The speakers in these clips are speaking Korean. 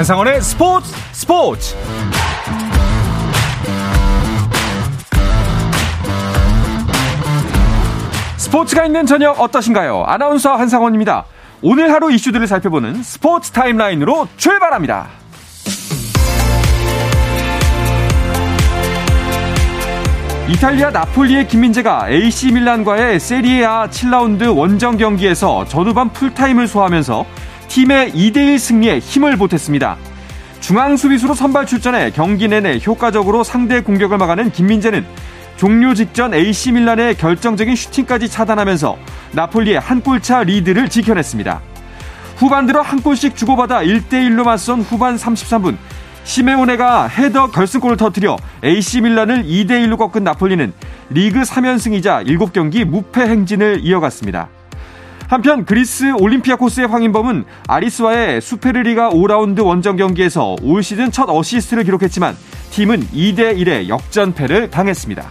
한상원의 스포츠 스포츠 스포츠가 있는 저녁 어떠신가요? 아나운서 한상원입니다. 오늘 하루 이슈들을 살펴보는 스포츠 타임라인으로 출발합니다. 이탈리아 나폴리의 김민재가 AC 밀란과의 세리에아 7라운드 원정 경기에서 전후반 풀타임을 소화하면서 팀의 2대1 승리에 힘을 보탰습니다. 중앙 수비수로 선발 출전해 경기 내내 효과적으로 상대 공격을 막아낸 김민재는 종료 직전 AC 밀란의 결정적인 슈팅까지 차단하면서 나폴리의 한 골차 리드를 지켜냈습니다. 후반 들어 한 골씩 주고받아 1대1로 맞선 후반 33분 시메오네가 헤더 결승골을 터뜨려 AC 밀란을 2대1로 꺾은 나폴리는 리그 3연승이자 7경기 무패 행진을 이어갔습니다. 한편 그리스 올림피아코스의 황인범은 아리스와의 수페르리가 5라운드 원정 경기에서 올 시즌 첫 어시스트를 기록했지만 팀은 2대 1의 역전패를 당했습니다.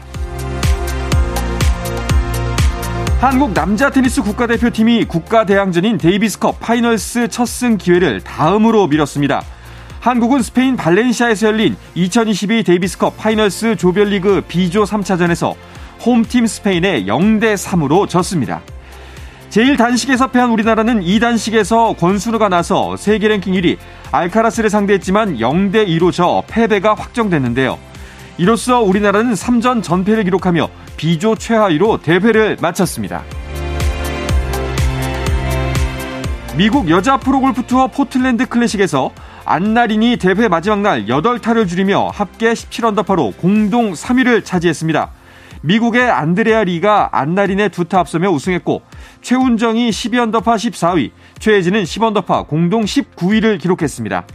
한국 남자 테니스 국가대표팀이 국가대항전인 데이비스컵 파이널스 첫 승 기회를 다음으로 미뤘습니다. 한국은 스페인 발렌시아에서 열린 2022 데이비스컵 파이널스 조별리그 B조 3차전에서 홈팀 스페인에 0대 3으로 졌습니다. 제1단식에서 패한 우리나라는 2단식에서 권순우가 나서 세계 랭킹 1위 알카라스를 상대했지만 0대 2로 져 패배가 확정됐는데요. 이로써 우리나라는 3전 전패를 기록하며 B조 최하위로 대회를 마쳤습니다. 미국 여자 프로골프 투어 포틀랜드 클래식에서 안나린이 대회 마지막 날 8타를 줄이며 합계 17언더파로 공동 3위를 차지했습니다. 미국의 안드레아 리가 안나린에 두 타 앞서며 우승했고 최운정이 12언더파 14위, 최혜진은 10언더파 공동 19위를 기록했습니다.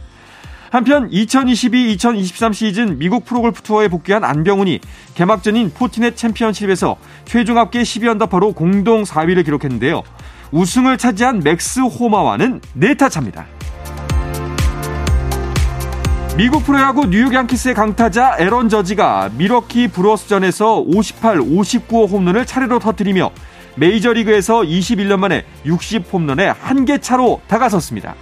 한편 2022-2023 시즌 미국 프로골프 투어에 복귀한 안병훈이 개막전인 포티넷 챔피언십에서 최종 합계 12언더파로 공동 4위를 기록했는데요. 우승을 차지한 맥스 호마와는 4타 차입니다. 미국 프로야구 뉴욕 양키스의 강타자 에런 저지가 미러키 브로스전에서 58, 59호 홈런을 차례로 터뜨리며 메이저리그에서 21년 만에 60 홈런에 한 개 차로 다가섰습니다.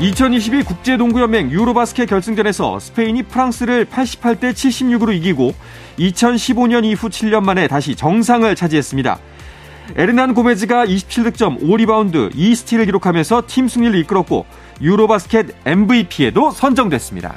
2022 국제농구연맹 유로바스켓 결승전에서 스페인이 프랑스를 88대 76으로 이기고 2015년 이후 7년 만에 다시 정상을 차지했습니다. 에르난 고메즈가 27득점, 5리바운드, 2스틸을 기록하면서 팀 승리를 이끌었고 유로바스켓 MVP에도 선정됐습니다.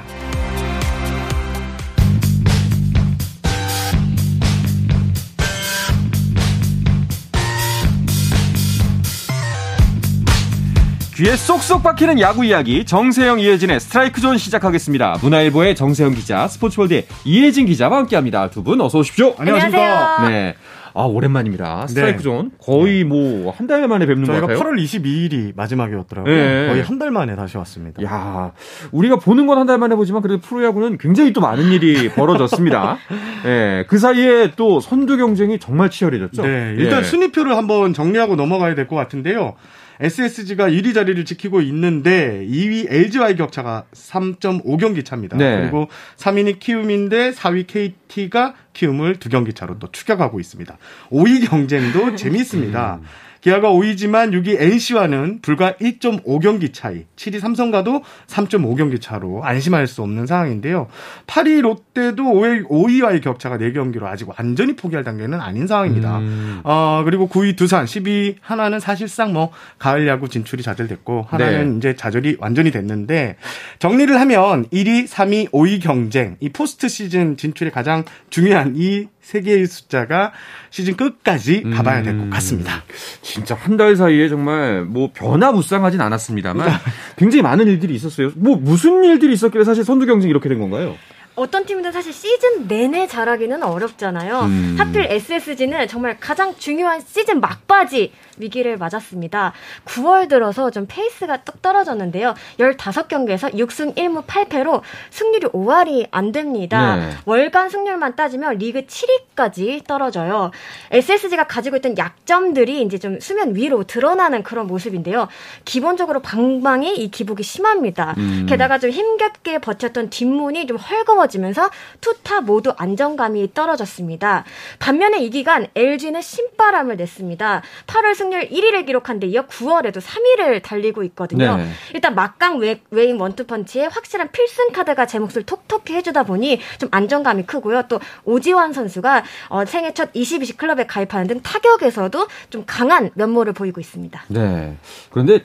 귀에 쏙쏙 박히는 야구 이야기 정세영 이혜진의 스트라이크 존 시작하겠습니다. 문화일보의 정세영 기자, 스포츠월드의 이혜진 기자와 함께합니다. 두 분 어서 오십시오. 안녕하십니까. 네. 아, 오랜만입니다. 스트라이크 네. 존. 거의 뭐, 한 달 만에 뵙는 것 같아요. 저희가 8월 22일이 마지막이었더라고요. 네. 거의 한 달 만에 다시 왔습니다. 야 우리가 보는 건 한 달 만에 보지만 그래도 프로야구는 굉장히 또 많은 일이 벌어졌습니다. 네. 그 사이에 또 선두 경쟁이 정말 치열해졌죠. 네. 일단 예. 순위표를 한번 정리하고 넘어가야 될 것 같은데요. SSG가 1위 자리를 지키고 있는데 2위 LG와의 격차가 3.5경기 차입니다. 네. 그리고 3위는 키움인데 4위 KT가 키움을 2경기 차로 또 추격하고 있습니다. 5위 경쟁도 재미있습니다. 음. 기아가 5위지만 6위 NC와는 불과 1.5경기 차이, 7위 삼성과도 3.5경기 차로 안심할 수 없는 상황인데요. 8위 롯데도 5위, 와의 격차가 4경기로 아직 완전히 포기할 단계는 아닌 상황입니다. 음. 어, 그리고 9위 두산, 10위 하나는 사실상 뭐 가을 야구 진출이 좌절됐고 하나는 네. 이제 좌절이 완전히 됐는데 정리를 하면 1위, 3위, 5위 경쟁, 이 포스트 시즌 진출이 가장 중요한 이 세 개의 숫자가 시즌 끝까지 가봐야 될것 음. 같습니다. 진짜 한 달 사이에 정말 뭐 변화무쌍하진 않았습니다만 굉장히 많은 일들이 있었어요. 뭐 무슨 일들이 있었길래 사실 선두 경쟁 이렇게 된 건가요? 어떤 팀이든 사실 시즌 내내 잘하기는 어렵잖아요. 음. 하필 SSG는 정말 가장 중요한 시즌 막바지 위기를 맞았습니다. 9월 들어서 좀 페이스가 뚝 떨어졌는데요. 15경기에서 6승 1무 8패로 승률이 5할이 안 됩니다. 네. 월간 승률만 따지면 리그 7위까지 떨어져요. SSG가 가지고 있던 약점들이 이제 좀 수면 위로 드러나는 그런 모습인데요. 기본적으로 방망이 이 기복이 심합니다. 음. 게다가 좀 힘겹게 버텼던 뒷문이 좀 헐거워 어려워지면서 투타 모두 안정감이 떨어졌습니다. 반면에 이 기간 LG는 신바람을 냈습니다. 8월 승률 1위를 기록한 데 이어 9월에도 3위를 달리고 있거든요. 네. 일단 막강 웨, 웨인 원투펀치에 확실한 필승 카드가 제 몫을 톡톡히 해주다 보니 좀 안정감이 크고요. 또 오지환 선수가 어, 생애 첫 22시 클럽에 가입하는 등 타격에서도 좀 강한 면모를 보이고 있습니다. 네. 그런데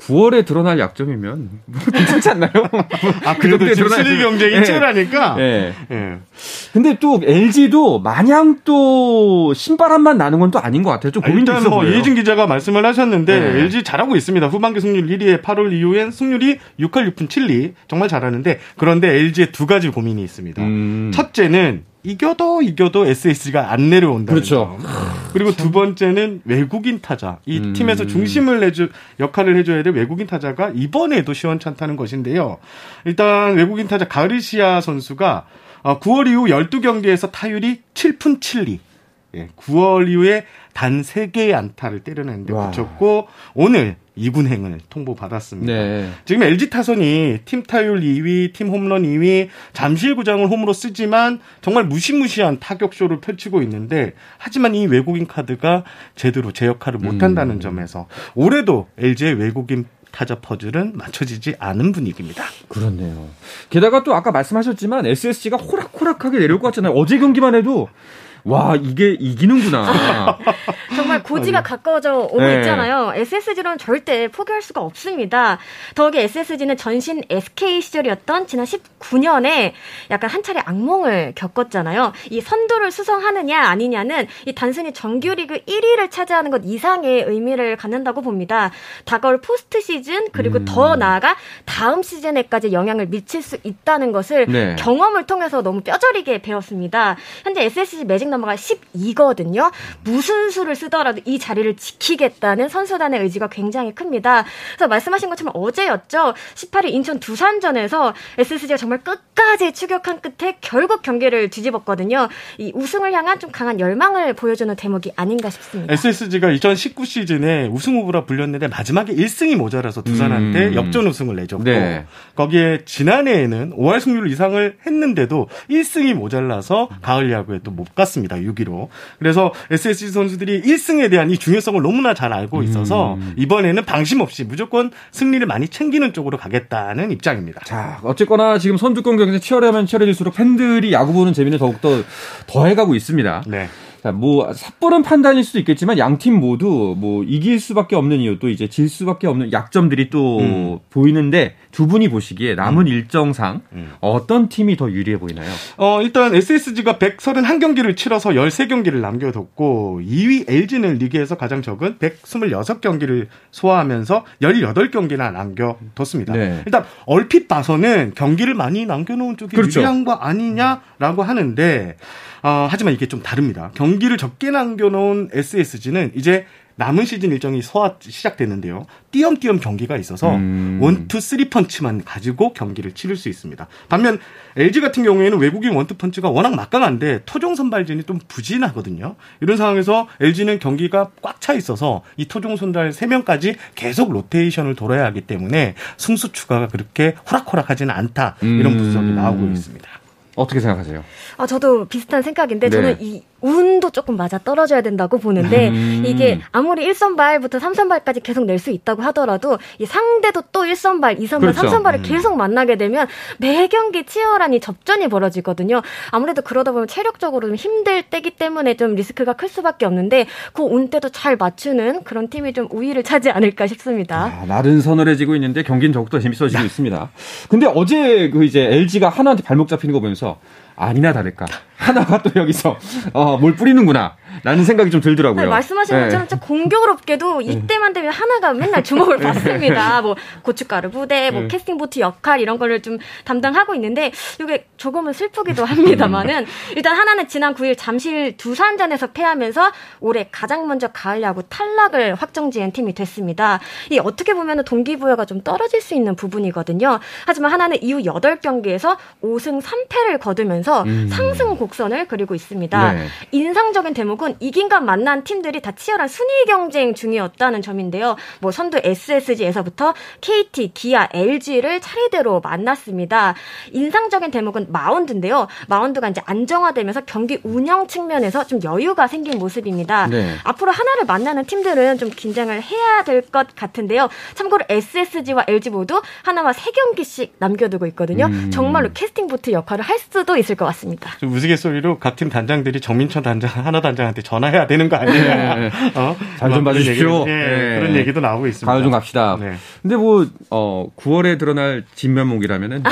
9월에 드러날 약점이면 뭐 괜찮지 않나요? 아 그래도 지금 순위 경쟁이 네. 치열하니까. 네. 네. 근데 또 LG도 마냥 또 신바람만 나는 건 또 아닌 것 같아요. 좀 고민이 일단 있어 뭐 이혜진 기자가 말씀을 하셨는데 네. LG 잘하고 있습니다. 후반기 승률 1위에 8월 이후엔 승률이 6할 6푼 7리 정말 잘하는데 그런데 LG에 두 가지 고민이 있습니다. 음. 첫째는 이겨도 이겨도 SSG가 안 내려온다. 그렇죠. 그리고 두 번째는 외국인 타자. 이 음. 팀에서 중심을 내주 역할을 해줘야 될 외국인 타자가 이번에도 시원찮다는 것인데요. 일단 외국인 타자 가르시아 선수가 9월 어, 이후 12경기에서 타율이 7푼 7리. 예, 9월 이후에 단 3개의 안타를 때려내는데 붙였고 오늘 2군 행을 통보받았습니다. 네. 지금 LG 타선이 팀 타율 2위, 팀 홈런 2위, 잠실구장을 홈으로 쓰지만 정말 무시무시한 타격쇼를 펼치고 있는데 하지만 이 외국인 카드가 제대로 제 역할을 못한다는 음. 점에서 올해도 LG의 외국인 타자 퍼즐은 맞춰지지 않은 분위기입니다. 그렇네요. 게다가 또 아까 말씀하셨지만 SSG가 호락호락하게 내려올 것 같잖아요. 어제 경기만 해도 와 이게 이기는구나. 정말 고지가 가까워져 오고 네. 있잖아요. SSG로는 절대 포기할 수가 없습니다. 더욱이 SSG는 전신 SK 시절이었던 지난 19년에 약간 한 차례 악몽을 겪었잖아요. 이 선두를 수성하느냐 아니냐는 이 단순히 정규리그 1위를 차지하는 것 이상의 의미를 갖는다고 봅니다. 다가올 포스트 시즌 그리고 음. 더 나아가 다음 시즌에까지 영향을 미칠 수 있다는 것을 네. 경험을 통해서 너무 뼈저리게 배웠습니다. 현재 SSG 매직 넘버가 12거든요. 무슨 수를 쓰더라도 이 자리를 지키겠다는 선수단의 의지가 굉장히 큽니다. 그래서 말씀하신 것처럼 어제였죠. 18일 인천 두산전에서 SSG가 정말 끝까지 추격한 끝에 결국 경기를 뒤집었거든요. 이 우승을 향한 좀 강한 열망을 보여주는 대목이 아닌가 싶습니다. SSG가 2019 시즌에 우승 후보라 불렸는데 마지막에 1승이 모자라서 두산한테 음. 역전 우승을 내줬고 네. 거기에 지난해에는 5할 승률 이상을 했는데도 1승이 모자라서 가을 야구에 또 못 갔습니다. 6위로. 그래서 SSG 선수들이 1승 에 대한 이 중요성을 너무나 잘 알고 있어서 음. 이번에는 방심 없이 무조건 승리를 많이 챙기는 쪽으로 가겠다는 입장입니다. 자, 어쨌거나 지금 선두권 경쟁 치열하면 치열해질수록 팬들이 야구 보는 재미는 더욱더 더해가고 있습니다. 네. 뭐 섣부른 판단일 수도 있겠지만 양 팀 모두 뭐 이길 수밖에 없는 이유 또 이제 질 수밖에 없는 약점들이 또 음. 보이는데 두 분이 보시기에 남은 음. 일정상 음. 어떤 팀이 더 유리해 보이나요? 어 일단 SSG가 131경기를 치러서 13경기를 남겨뒀고 2위 LG는 리그에서 가장 적은 126경기를 소화하면서 18경기나 남겨뒀습니다. 네. 일단 얼핏 봐서는 경기를 많이 남겨놓은 쪽이 그렇죠. 유리한 거 아니냐라고 하는데 어, 하지만 이게 좀 다릅니다. 경기를 적게 남겨놓은 SSG는 이제 남은 시즌 일정이 소화 시작됐는데요. 띄엄띄엄 경기가 있어서 음. 원투 쓰리 펀치만 가지고 경기를 치를 수 있습니다. 반면 LG 같은 경우에는 외국인 원투 펀치가 워낙 막강한데 토종 선발진이 좀 부진하거든요. 이런 상황에서 LG는 경기가 꽉 차 있어서 이 토종 선발 3명까지 계속 로테이션을 돌아야 하기 때문에 승수 추가가 그렇게 호락호락하지는 않다. 이런 음. 분석이 나오고 있습니다. 어떻게 생각하세요? 아, 저도 비슷한 생각인데 네. 저는 이 운도 조금 맞아 떨어져야 된다고 보는데 음. 이게 아무리 1선발부터 3선발까지 계속 낼 수 있다고 하더라도 이 상대도 또 1선발, 2선발, 그렇죠. 3선발을 음. 계속 만나게 되면 매 경기 치열한 이 접전이 벌어지거든요. 아무래도 그러다 보면 체력적으로 좀 힘들 때기 때문에 좀 리스크가 클 수밖에 없는데 그 운때도 잘 맞추는 그런 팀이 좀 우위를 차지 않을까 싶습니다. 아, 날은 서늘해지고 있는데 경기는 더욱더 재밌어지고 있습니다. 근데 어제 그 이제 LG가 하나한테 발목 잡히는 거 보면서 아니나 다를까 하나가 또 여기서 어, 뭘 뿌리는구나. 라는 생각이 좀 들더라고요. 네, 말씀하신 네. 것처럼 진짜 공교롭게도 네. 이때만 되면 하나가 맨날 주목을 네. 받습니다. 뭐 고춧가루 부대, 뭐 네. 캐스팅 보트 역할 이런 거를 좀 담당하고 있는데 이게 조금은 슬프기도 합니다만은 일단 하나는 지난 9일 잠실 두산전에서 패하면서 올해 가장 먼저 가을 야구 탈락을 확정지은 팀이 됐습니다. 이 어떻게 보면 동기부여가 좀 떨어질 수 있는 부분이거든요. 하지만 하나는 이후 8경기에서 5승 3패를 거두면서 음. 상승 곡선을 그리고 있습니다. 인상적인 대목은 대부분 이긴과 만난 팀들이 다 치열한 순위 경쟁 중이었다는 점인데요. 뭐 선두 SSG에서부터 KT, 기아, LG를 차례대로 만났습니다. 인상적인 대목은 마운드인데요. 마운드가 이제 안정화되면서 경기 운영 측면에서 좀 여유가 생긴 모습입니다. 네. 앞으로 하나를 만나는 팀들은 좀 긴장을 해야 될 것 같은데요. 참고로 SSG와 LG 모두 하나와 세 경기씩 남겨두고 있거든요. 음. 정말로 캐스팅 보트 역할을 할 수도 있을 것 같습니다. 좀 우스갯소리로 각 팀 단장들이 정민천 단장, 하나 단장한테 전화해야 되는 거 아니에요? 네. 어? 잘좀 봐주십시오. 네. 네. 그런 얘기도 나오고 있습니다. 가을 좀 갑시다. 네. 근데 뭐, 어, 9월에 드러날 진면목이라면은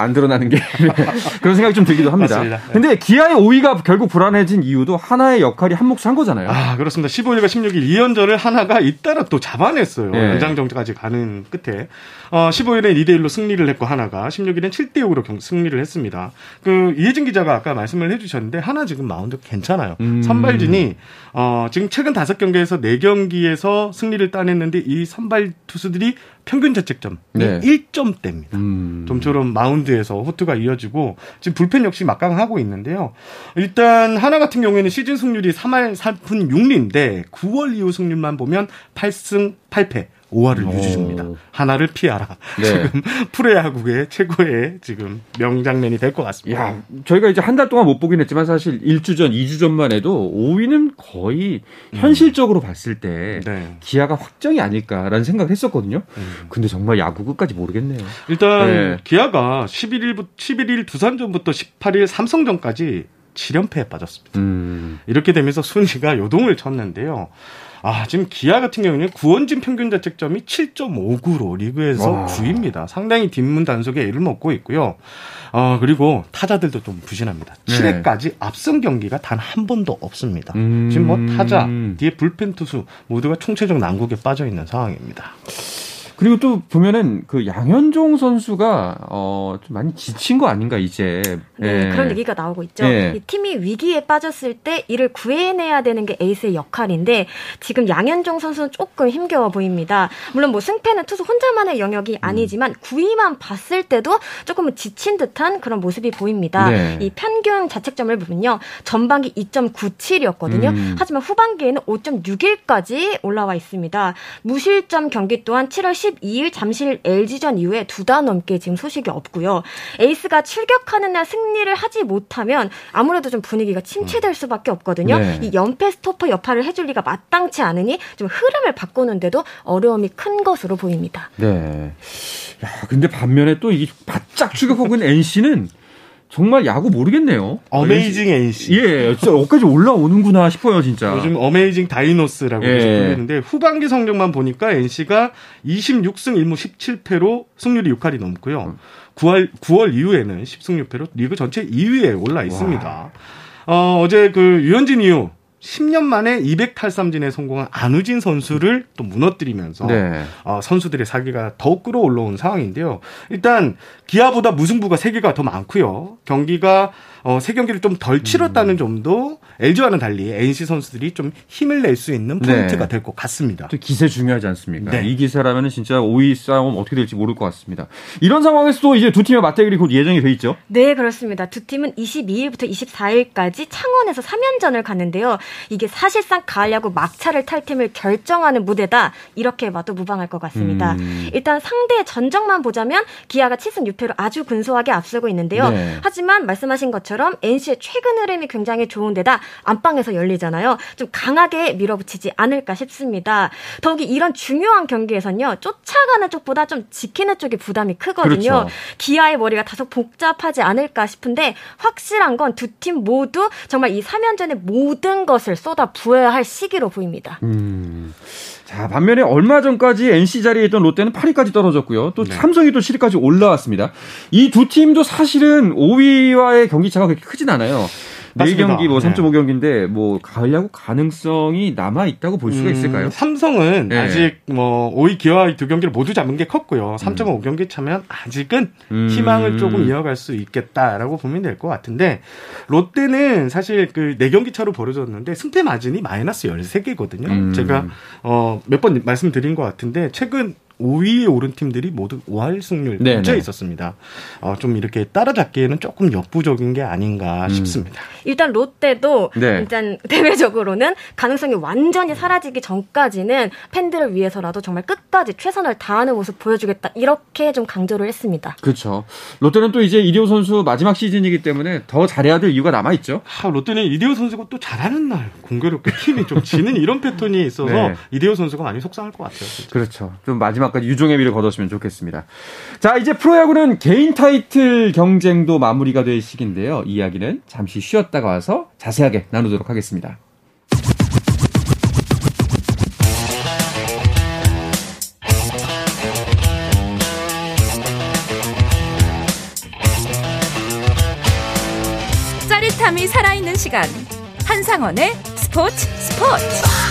안 드러나는 게 그런 생각이 좀 들기도 합니다. 맞습니다. 네. 근데 기아의 5위가 결국 불안해진 이유도 하나의 역할이 한 몫을 한 거잖아요. 아, 그렇습니다. 15일과 16일 2연전을 하나가 잇따라 또 잡아냈어요. 네. 연장 정지까지 가는 끝에. 어, 15일엔 2대 1로 승리를 했고 하나가 16일엔 7대 6으로 승리를 했습니다. 그 이혜진 기자가 아까 말씀을 해 주셨는데 하나 지금 마운드 괜찮아요. 음. 선발 진이 어, 지금 최근 5경기에서 4경기에서 승리를 따냈는데 이 선발 투수들이 평균 자책점이 네. 1점대입니다. 음. 좀처럼 마운드에서 호투가 이어지고 지금 불펜 역시 막강하고 있는데요. 일단 하나 같은 경우에는 시즌 승률이 3할 3푼 6리인데 9월 이후 승률만 보면 8승 8패. 5화를 유지 중입니다. 하나를 피하라. 네. 지금 프로야구의 최고의 지금 명장면이 될 것 같습니다. 야, 저희가 이제 한 달 동안 못 보긴 했지만 사실 1주 전, 2주 전만 해도 5위는 거의 현실적으로 음. 봤을 때 네. 기아가 확정이 아닐까라는 생각을 했었거든요. 음. 근데 정말 야구 끝까지 모르겠네요. 일단 네. 기아가 11일 11일 두산전부터 18일 삼성전까지 7연패에 빠졌습니다. 음. 이렇게 되면서 순위가 요동을 쳤는데요. 아, 지금 기아 같은 경우는 구원진 평균 자책점이 7.59로 리그에서 와. 9위입니다. 상당히 뒷문 단속에 일을 먹고 있고요. 어, 그리고 타자들도 좀 부진합니다. 네. 7회까지 앞선 경기가 단 한 번도 없습니다. 음. 지금 뭐 타자, 뒤에 불펜 투수 모두가 총체적 난국에 빠져 있는 상황입니다. 그리고 또 보면은 그 양현종 선수가 어 좀 많이 지친 거 아닌가 이제. 네, 예. 그런 얘기가 나오고 있죠. 예. 이 팀이 위기에 빠졌을 때 이를 구해내야 되는 게 에이스의 역할인데 지금 양현종 선수는 조금 힘겨워 보입니다. 물론 뭐 승패는 투수 혼자만의 영역이 음. 아니지만 구위만 봤을 때도 조금은 지친 듯한 그런 모습이 보입니다. 네. 이 평균 자책점을 보면요. 전반기 2.97이었거든요. 음. 하지만 후반기에는 5.61까지 올라와 있습니다. 무실점 경기 또한 7월 10 12일 잠실 LG전 이후에 두 달 넘게 지금 소식이 없고요. 에이스가 출격하는 날 승리를 하지 못하면 아무래도 좀 분위기가 침체될 수밖에 없거든요. 네. 이 연패 스토퍼 역할을 해줄 이가 마땅치 않으니 좀 흐름을 바꾸는데도 어려움이 큰 것으로 보입니다. 네. 야, 근데 반면에 또 이 바짝 추격하고 있는 NC는 정말 야구 모르겠네요. 어메이징 NC. 예, 진짜 어까지 올라오는구나 싶어요, 진짜. 요즘 어메이징 다이노스라고 예. 불리는데 후반기 성적만 보니까 NC가 26승 1무 17패로 승률이 6할이 넘고요. 9월 9월 이후에는 10승 6패로 리그 전체 2위에 올라 있습니다. 어, 어제 그 유현진 이후 10년 만에 200탈삼진에 성공한 안우진 선수를 또 무너뜨리면서 네. 어, 선수들의 사기가 더욱 끌어올라온 상황인데요. 일단 기아보다 무승부가 3개가 더 많고요. 경기가 어, 세 경기를 좀 덜 치렀다는 음. 점도 LG와는 달리 NC 선수들이 좀 힘을 낼 수 있는 포인트가 네. 될것 같습니다. 또 기세 중요하지 않습니까? 네. 이 기세라면 진짜 5위 싸움 어떻게 될지 모를 것 같습니다. 이런 상황에서도 이제 두 팀의 맞대결이 곧 예정이 돼 있죠? 네, 그렇습니다. 두 팀은 22일부터 24일까지 창원에서 3연전을 갔는데요. 이게 사실상 가을 야구 막차를 탈 팀을 결정하는 무대다. 이렇게 봐도 무방할 것 같습니다. 음. 일단 상대의 전적만 보자면 기아가 7승 6패로 아주 근소하게 앞서고 있는데요. 네. 하지만 말씀하신 것처럼 것처럼 NC의 최근 흐름이 굉장히 좋은데다 안방에서 열리잖아요. 좀 강하게 밀어붙이지 않을까 싶습니다. 더욱이 이런 중요한 경기에서는요. 쫓아가는 쪽보다 좀 지키는 쪽이 부담이 크거든요. 그렇죠. 기아의 머리가 다소 복잡하지 않을까 싶은데 확실한 건 두 팀 모두 정말 이 3연전의 모든 것을 쏟아 부어야 할 시기로 보입니다. 음. 자, 반면에 얼마 전까지 NC 자리에 있던 롯데는 8위까지 떨어졌고요. 또 네. 삼성이 또 7위까지 올라왔습니다. 이 두 팀도 사실은 5위와의 경기차가 그렇게 크진 않아요. 4 경기 뭐 3.5 경기인데 뭐 가을 야구 가능성이 남아 있다고 볼 수가 음, 있을까요? 음, 삼성은 네. 아직 뭐 5위 기아와 두 경기를 모두 잡은 게 컸고요. 3.5 경기 차면 아직은 음. 희망을 조금 이어갈 수 있겠다라고 보면 될 것 같은데 롯데는 사실 그 4경기 차로 벌어졌는데 승패 마진이 마이너스 13개거든요. 음. 제가 어 몇 번 말씀드린 것 같은데 최근 5위에 오른 팀들이 모두 5할 승률 근처에 있었습니다. 어, 좀 이렇게 따라잡기에는 조금 역부족인 게 아닌가 음. 싶습니다. 일단 롯데도 네. 일단 대외적으로는 가능성이 완전히 사라지기 전까지는 팬들을 위해서라도 정말 끝까지 최선을 다하는 모습 보여주겠다 이렇게 좀 강조를 했습니다. 그렇죠. 롯데는 또 이제 이대호 선수 마지막 시즌이기 때문에 더 잘해야 될 이유가 남아 있죠. 아, 롯데는 이대호 선수가 또 잘하는 날 공교롭게 팀이 좀 지는 이런 패턴이 있어서 네. 이대호 선수가 많이 속상할 것 같아요. 진짜. 그렇죠. 좀 마지막까지 유종의 미를 거뒀으면 좋겠습니다. 자, 이제 프로야구는 개인 타이틀 경쟁도 마무리가 될 시기인데요. 이야기는 잠시 쉬었다 가 와서 자세하게 나누도록 하겠습니다. 짜릿함이 살아있는 시간. 한상원의 스포츠 스포츠.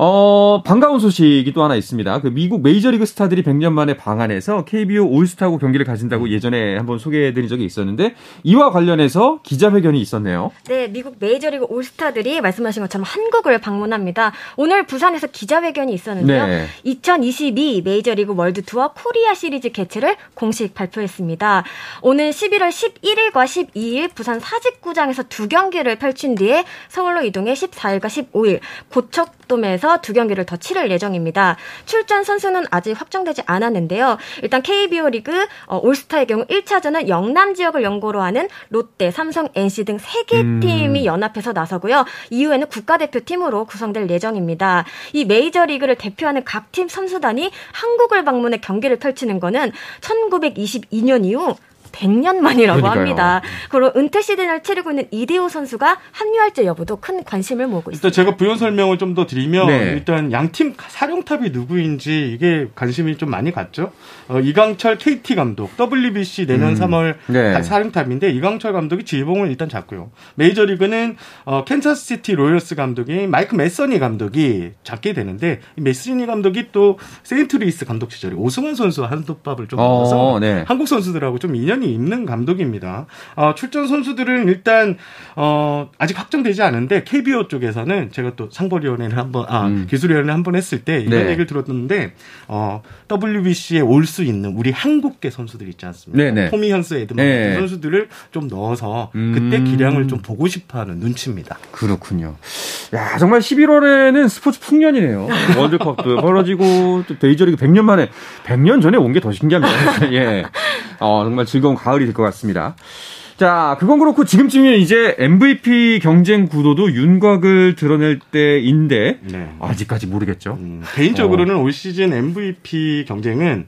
어, 반가운 소식이 또 하나 있습니다. 그 미국 메이저리그 스타들이 100년 만에 방한해서 KBO 올스타하고 경기를 가진다고 예전에 한번 소개해드린 적이 있었는데 이와 관련해서 기자회견이 있었네요. 네, 미국 메이저리그 올스타들이 말씀하신 것처럼 한국을 방문합니다. 오늘 부산에서 기자회견이 있었는데요. 네. 2022 메이저리그 월드 투어 코리아 시리즈 개최를 공식 발표했습니다. 오는 11월 11일과 12일 부산 사직구장에서 두 경기를 펼친 뒤에 서울로 이동해 14일과 15일 고척돔에서 통해서 두 경기를 더 치를 예정입니다. 출전 선수는 아직 확정되지 않았는데요. 일단 KBO 리그 어, 올스타의 경우 1차전은 영남 지역을 연고로 하는 롯데, 삼성, NC 등 3개 음. 팀이 연합해서 나서고요. 이후에는 국가대표팀으로 구성될 예정입니다. 이 메이저리그를 대표하는 각 팀 선수단이 한국을 방문해 경기를 펼치는 거는 1922년 이후 100년 만이라고 그러니까요. 합니다. 그리고 은퇴 시즌을 치르고 있는 이대호 선수가 합류할지 여부도 큰 관심을 모으고 있습니다. 일단 제가 부연 설명을 좀 더 드리면 네. 일단 양팀 사령탑이 누구인지 이게 관심이 좀 많이 갔죠. 어, 이강철 KT 감독, WBC 내년 음. 3월 네. 사령탑인데 이강철 감독이 지휘봉을 일단 잡고요. 메이저리그는 어, 캔사스시티 로열스 감독이 마이크 메서니 감독이 잡게 되는데 메서니 감독이 또 세인트루이스 감독 시절에 오승환 선수와 한솥밥을 좀 먹어서 어, 네. 한국 선수들하고 좀 인연 이 있는 감독입니다. 어, 출전 선수들은 일단 어, 아직 확정되지 않은데 KBO 쪽에서는 제가 또 상벌위원회를 한번 아 음. 기술위원회 한번 했을 때 이런 네. 얘기를 들었는데 어, WBC에 올 수 있는 우리 한국계 선수들 있지 않습니까? 네네. 네. 토미 현수 에드먼 네. 선수들을 좀 넣어서 그때 음. 기량을 좀 보고 싶어하는 눈치입니다. 그렇군요. 야 정말 11월에는 스포츠 풍년이네요. 월드컵도 벌어지고 또 베이저리그 100년 만에 100년 전에 온 게 더 신기합니다. 예. 어, 정말 즐거 운 가을이 될 것 같습니다. 자, 그건 그렇고 지금쯤이면 이제 MVP 경쟁 구도도 윤곽을 드러낼 때인데 네. 아직까지 모르겠죠. 음, 개인적으로는 어. 올 시즌 MVP 경쟁은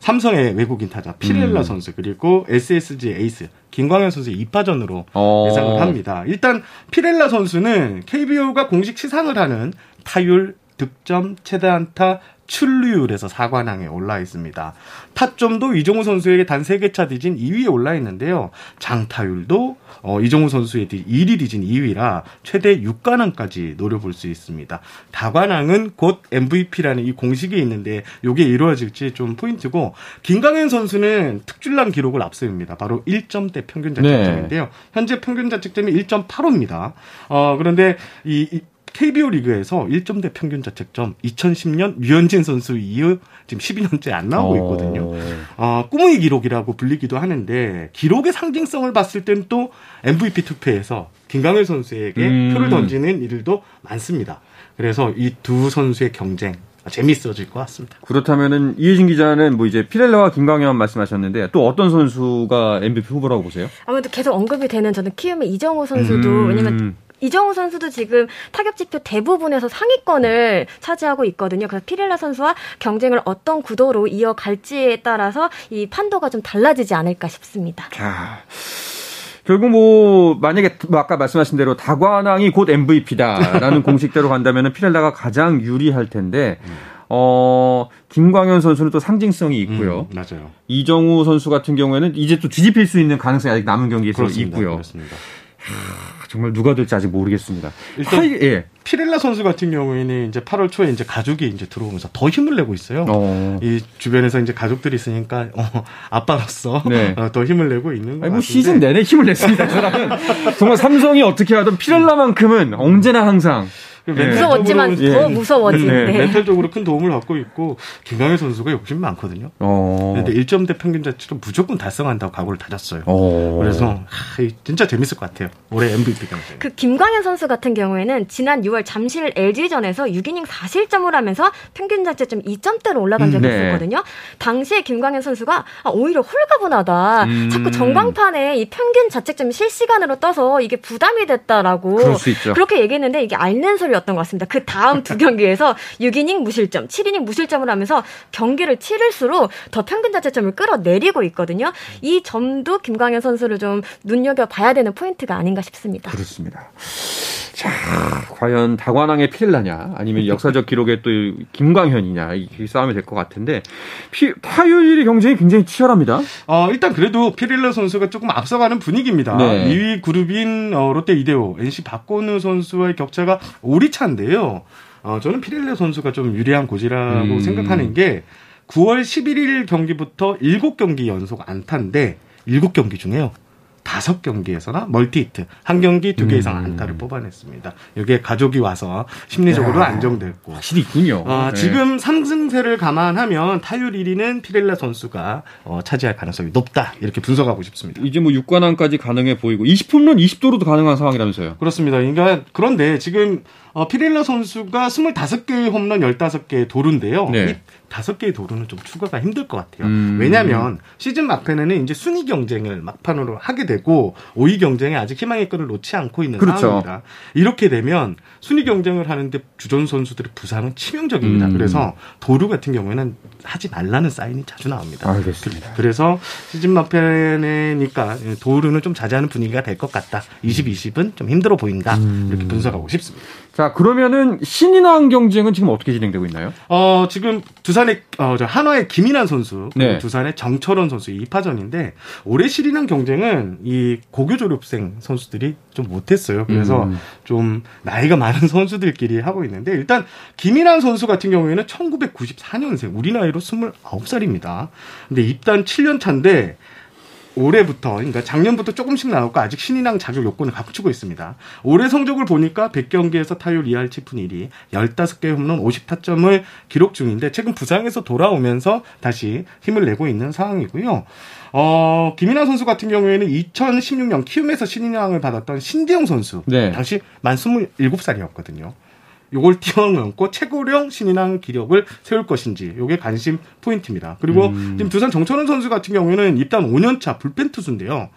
삼성의 외국인 타자 피렐라 음. 선수 그리고 SSG 에이스 김광현 선수의 2파전으로 어. 예상을 합니다. 일단 피렐라 선수는 KBO가 공식 시상을 하는 타율, 득점, 최대 안타, 출루율에서 4관왕에 올라 있습니다. 타점도 이종우 선수에게 단 3개 차 뒤진 2위에 올라 있는데요. 장타율도 어, 이종우 선수의 1위 뒤진 2위라 최대 6관왕까지 노려볼 수 있습니다. 다관왕은 곧 MVP라는 이 공식이 있는데 이게 이루어질지 좀 포인트고 김강현 선수는 특출난 기록을 앞세웁니다. 바로 1점대 평균 자책점인데요. 네. 현재 평균 자책점이 1.85입니다. 어, 그런데 이, 이 KBO 리그에서 1점대 평균 자책점 2010년 류현진 선수 이후 지금 12년째 안 나오고 어. 있거든요. 어, 꿈의 기록이라고 불리기도 하는데 기록의 상징성을 봤을 때는 또 MVP 투표에서 김강현 선수에게 음. 표를 던지는 일도 많습니다. 그래서 이 두 선수의 경쟁 재밌어질 것 같습니다. 그렇다면은 이혜진 기자는 뭐 이제 피렐라와 김광현 말씀하셨는데 또 어떤 선수가 MVP 후보라고 보세요? 아무래도 계속 언급이 되는 저는 키움의 이정우 선수도 음. 왜냐면 이정우 선수도 지금 타격 지표 대부분에서 상위권을 차지하고 있거든요. 그래서 피렐라 선수와 경쟁을 어떤 구도로 이어갈지에 따라서 이 판도가 좀 달라지지 않을까 싶습니다. 자. 결국 뭐 만약에 뭐 아까 말씀하신 대로 다관왕이 곧 MVP다라는 공식대로 간다면 피렐라가 가장 유리할 텐데 어 김광현 선수는 또 상징성이 있고요. 음, 맞아요. 이정우 선수 같은 경우에는 이제 또 뒤집힐 수 있는 가능성이 아직 남은 경기에서 그렇습니다. 있고요. 그렇습니다. 정말 누가 될지 아직 모르겠습니다. 일단 하이, 예. 피렐라 선수 같은 경우에는 이제 8월 초에 이제 가족이 이제 들어오면서 더 힘을 내고 있어요. 어. 이 주변에서 이제 가족들이 있으니까 어, 아빠로서 네. 어, 더 힘을 내고 있는 거예요. 뭐 시즌 내내 힘을 냈습니다. 정말 삼성이 어떻게 하든 피렐라만큼은 언제나 항상 그 네. 무서웠지만 예. 더 무서워진. 네. 네. 멘탈적으로 큰 도움을 받고 있고 김광현 선수가 욕심이 많거든요. 어. 그런데 1점대 평균 자책으로 무조건 달성한다고 각오를 다졌어요. 어. 그래서 하, 진짜 재밌을 것 같아요. 올해 MVP 경쟁. 그 김광현 선수 같은 경우에는 지난 6월 잠실 LG전에서 6이닝 4실점을 하면서 평균 자체점 2점대로 올라간 적이 음, 네. 있었거든요. 당시에 김광현 선수가 아, 오히려 홀가분하다. 음. 자꾸 전광판에 이 평균 자책점이 실시간으로 떠서 이게 부담이 됐다라고 그렇게 얘기했는데 이게 앓는 소리 스토리였던 것 같습니다. 그 다음 두 경기에서 6이닝 무실점, 7이닝 무실점을 하면서 경기를 치를수록 더 평균 자체점을 끌어내리고 있거든요. 이 점도 김광현 선수를 좀 눈여겨봐야 되는 포인트가 아닌가 싶습니다. 그렇습니다. 자, 과연 다관왕의 피렐라냐 아니면 역사적 기록의 또 김광현이냐 이 싸움이 될 것 같은데 피, 타율 경쟁이 굉장히 치열합니다. 어, 일단 그래도 피렐라 선수가 조금 앞서가는 분위기입니다. 네. 2위 그룹인 어, 롯데 이대호, NC 박건우 선수와의 격차가 5리 차인데요. 어, 저는 피렐라 선수가 좀 유리한 고지라고 음. 생각하는 게 9월 11일 경기부터 7경기 연속 안타인데 7경기 중에요. 다섯 경기에서나 멀티히트 한 경기 두 개 이상 음. 안타를 뽑아냈습니다. 여기에 가족이 와서 심리적으로 야, 안정됐고 확실히 있군요. 어, 네. 지금 상승세를 감안하면 타율 1위는 피렐라 선수가 어, 차지할 가능성이 높다 이렇게 분석하고 싶습니다. 이제 뭐 6관왕까지 가능해 보이고 20홈런 20도로도 가능한 상황이라면서요. 그렇습니다. 그러니까 그런데 지금 어, 피렐라 선수가 25개의 홈런 15개의 도루인데요. 네. 다섯 개의 도루는 좀 추가가 힘들 것 같아요. 음. 왜냐하면 시즌 막판에는 이제 순위 경쟁을 막판으로 하게 되고 5위 경쟁에 아직 희망의 끈을 놓지 않고 있는 그렇죠. 상황입니다. 이렇게 되면 순위 경쟁을 하는데 주전 선수들의 부상은 치명적입니다. 음. 그래서 도루 같은 경우에는 하지 말라는 사인이 자주 나옵니다. 알겠습니다. 그래서 시즌 막판에니까 도루는 좀 자제하는 분위기가 될 것 같다. 20, 20은 좀 힘들어 보인다. 음. 이렇게 분석하고 싶습니다. 자, 그러면은 신인왕 경쟁은 지금 어떻게 진행되고 있나요? 어, 지금 두산의 어, 저 한화의 김인환 선수, 네. 두산의 정철원 선수 2파전인데 올해 신인왕 경쟁은 이 고교 졸업생 선수들이 좀 못했어요. 그래서 음. 좀 나이가 많은 선수들끼리 하고 있는데 일단 김인환 선수 같은 경우에는 1994년생, 우리 나이로 29살입니다. 근데 입단 7년 차인데 올해부터 그러니까 작년부터 조금씩 나왔고 아직 신인왕 자격 요건을 갖추고 있습니다. 올해 성적을 보니까 100경기에서 타율 2할 7푼 1위, 15개 홈런 50타점을 기록 중인데 최근 부상에서 돌아오면서 다시 힘을 내고 있는 상황이고요. 어, 김인환 선수 같은 경우에는 2016년 키움에서 신인왕을 받았던 신재영 선수. 네. 당시 만 27살이었거든요. 요걸 뛰어넘고 최고령 신인왕 기록을 세울 것인지 요게 관심 포인트입니다. 그리고 음. 지금 두산 정철원 선수 같은 경우에는 입단 5년차 불펜 투수인데요.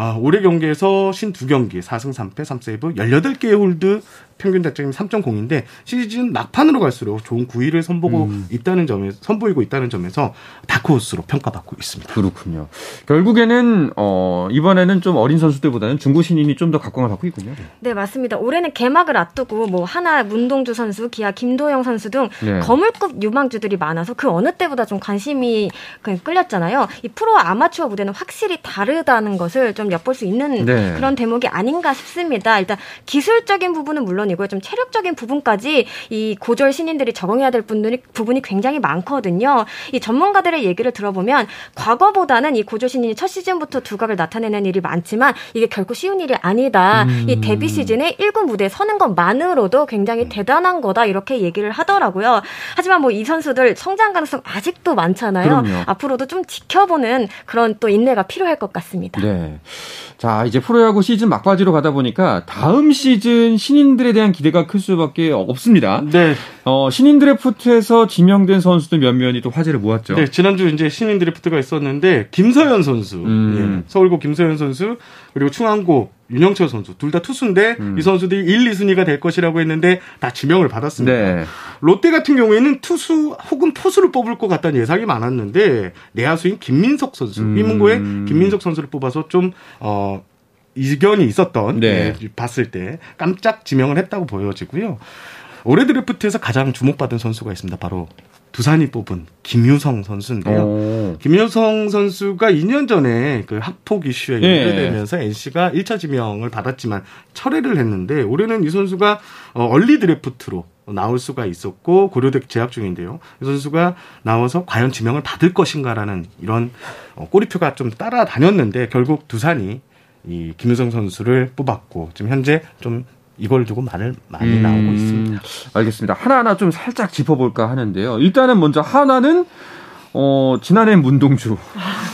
아, 올해 경기에서 52경기 4승 3패 3세이브 18개의 홀드 평균 자책이 3.0인데 시즌 막판으로 갈수록 좋은 구위를 선보고 음. 있다는 점에 선보이고 있다는 점에서 다크호스로 평가받고 있습니다. 그렇군요. 결국에는 어, 이번에는 좀 어린 선수들보다는 중고 신인이 좀 더 각광을 받고 있군요. 네 맞습니다. 올해는 개막을 앞두고 뭐 한화 문동주 선수, 기아 김도영 선수 등 네. 거물급 유망주들이 많아서 그 어느 때보다 좀 관심이 끌렸잖아요. 이 프로 아마추어 무대는 확실히 다르다는 것을 좀 엿볼 수 있는 네. 그런 대목이 아닌가 싶습니다. 일단 기술적인 부분은 물론 물론이고요. 좀 체력적인 부분까지 이 고졸 신인들이 적응해야 될 분들이 부분이 굉장히 많거든요. 이 전문가들의 얘기를 들어보면 과거보다는 이 고졸 신인이 첫 시즌부터 두각을 나타내는 일이 많지만 이게 결코 쉬운 일이 아니다. 음. 이 데뷔 시즌에 1군 무대에 서는 것만으로도 굉장히 대단한 거다 이렇게 얘기를 하더라고요. 하지만 뭐 이 선수들 성장 가능성 아직도 많잖아요. 그럼요. 앞으로도 좀 지켜보는 그런 또 인내가 필요할 것 같습니다. 네. 자, 이제 프로야구 시즌 막바지로 가다 보니까 다음 시즌 신인들에 대한 기대가 클 수밖에 없습니다. 네. 어, 신인 드래프트에서 지명된 선수들 몇 면이 또 화제를 모았죠. 네, 지난주 이제 신인 드래프트가 있었는데 김서현 선수, 음. 예, 서울고 김서현 선수 그리고 충안고 윤영철 선수 둘 다 투수인데 음. 이 선수들이 1, 2순위가 될 것이라고 했는데 다 지명을 받았습니다. 네. 롯데 같은 경우에는 투수 혹은 포수를 뽑을 것 같다는 예상이 많았는데 내야수인 김민석 선수, 음. 이문고의 김민석 선수를 뽑아서 좀 어, 이견이 있었던 네. 예, 봤을 때 깜짝 지명을 했다고 보여지고요. 올해 드래프트에서 가장 주목받은 선수가 있습니다. 바로 두산이 뽑은 김유성 선수인데요. 오. 김유성 선수가 2년 전에 그 학폭 이슈에 예. 연루되면서 예. NC가 1차 지명을 받았지만 철회를 했는데 올해는 이 선수가 어, 얼리 드래프트로 나올 수가 있었고 고려대 재학 중인데요. 이 선수가 나와서 과연 지명을 받을 것인가라는 이런 어, 꼬리표가 좀 따라다녔는데 결국 두산이 이 김유성 선수를 뽑았고 지금 현재 좀 이걸 두고 말을 많이 음, 나오고 있습니다. 알겠습니다. 하나하나 좀 살짝 짚어볼까 하는데요. 일단은 먼저 하나는 어, 지난해 문동주,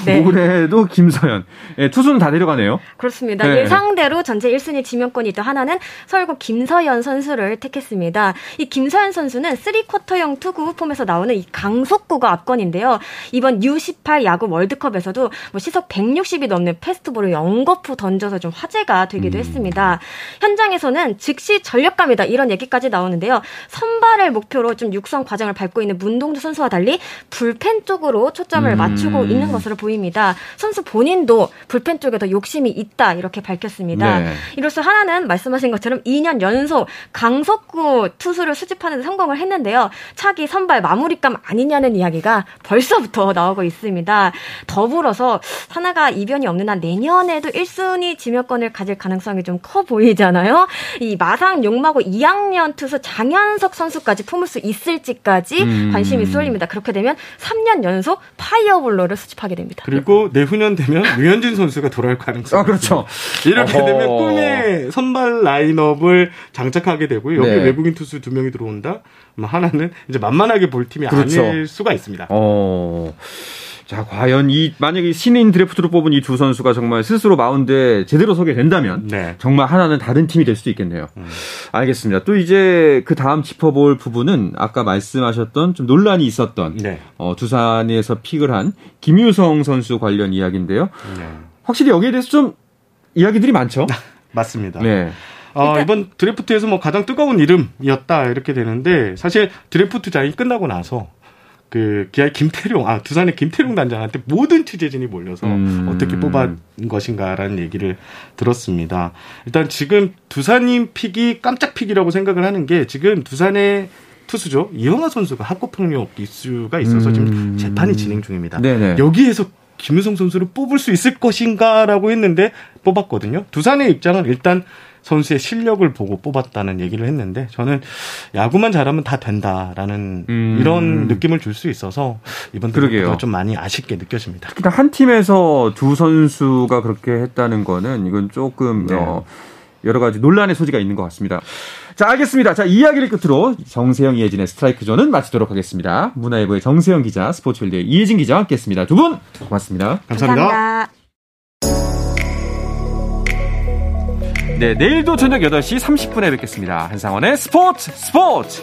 네. 올해도 김서현. 예, 투수는 다 내려가네요. 그렇습니다. 네. 예상대로 전체 1순위 지명권이 있던 하나는 서울고 김서현 선수를 택했습니다. 이 김서현 선수는 3쿼터형 투구 폼에서 나오는 이 강속구가 압권인데요. 이번 U18 야구 월드컵에서도 뭐 시속 160이 넘는 패스트볼을 연거푸 던져서 좀 화제가 되기도 음. 했습니다. 현장에서는 즉시 전력감이다 이런 얘기까지 나오는데요. 선발을 목표로 좀 육성 과정을 밟고 있는 문동주 선수와 달리 불펜 쪽으로 초점을 음. 맞추고 있는 것으로 보입니다. 선수 본인도 불펜 쪽에 더 욕심이 있다 이렇게 밝혔습니다. 네. 이로써 한화는 말씀하신 것처럼 2년 연속 강속구 투수를 수집하는 데 성공을 했는데요. 차기 선발 마무리감 아니냐는 이야기가 벌써부터 나오고 있습니다. 더불어서 한화가 이변이 없는 한 내년에도 1순위 지명권을 가질 가능성이 좀 커 보이잖아요. 이 마산 용마고 2학년 투수 장현석 선수까지 품을 수 있을지까지 음. 관심이 쏠립니다. 그렇게 되면 3년 3년 연속 파이어볼러를 수집하게 됩니다. 그리고 내후년 되면 류현진 선수가 돌아올 가능성이 아, 그렇죠. 이렇게 어허. 되면 꿈의 선발 라인업을 장착하게 되고요. 여기 네. 외국인 투수 두 명이 들어온다. 뭐 하나는 이제 만만하게 볼 팀이 그렇죠. 아닐 수가 있습니다. 어. 자, 과연 이 만약에 신인 드래프트로 뽑은 이 두 선수가 정말 스스로 마운드에 제대로 서게 된다면 네. 정말 하나는 다른 팀이 될 수도 있겠네요. 음. 알겠습니다. 또 이제 그 다음 짚어볼 부분은 아까 말씀하셨던 좀 논란이 있었던 네. 어, 두산에서 픽을 한 김유성 선수 관련 이야기인데요. 네. 확실히 여기에 대해서 좀 이야기들이 많죠. 맞습니다. 네. 어, 이번 드래프트에서 뭐 가장 뜨거운 이름이었다 이렇게 되는데 사실 드래프트장이 끝나고 나서 그 기아의 김태룡, 아 두산의 김태룡 단장한테 모든 취재진이 몰려서 음. 어떻게 뽑은 것인가라는 얘기를 들었습니다. 일단 지금 두산의 pick이 깜짝 pick이라고 생각을 하는 게 지금 두산의 투수죠 이영하 선수가 학고폭력 이슈가 있어서 음. 지금 재판이 진행 중입니다. 네네. 여기에서 김유성 선수를 뽑을 수 있을 것인가라고 했는데 뽑았거든요. 두산의 입장은 일단 선수의 실력을 보고 뽑았다는 얘기를 했는데 저는 야구만 잘하면 다 된다라는 음. 이런 느낌을 줄 수 있어서 이번 드래프트가 좀 많이 아쉽게 느껴집니다. 특히 한 팀에서 두 선수가 그렇게 했다는 거는 이건 조금 네. 어, 여러 가지 논란의 소지가 있는 것 같습니다. 자, 알겠습니다. 자, 이야기를 끝으로 정세영, 이혜진의 스트라이크 존은 마치도록 하겠습니다. 문화일보의 정세영 기자, 스포츠월드의 이혜진 기자와 함께 했습니다. 두 분 고맙습니다. 감사합니다. 감사합니다. 네, 내일도 저녁 8시 30분에 뵙겠습니다. 한상원의 스포츠 스포츠!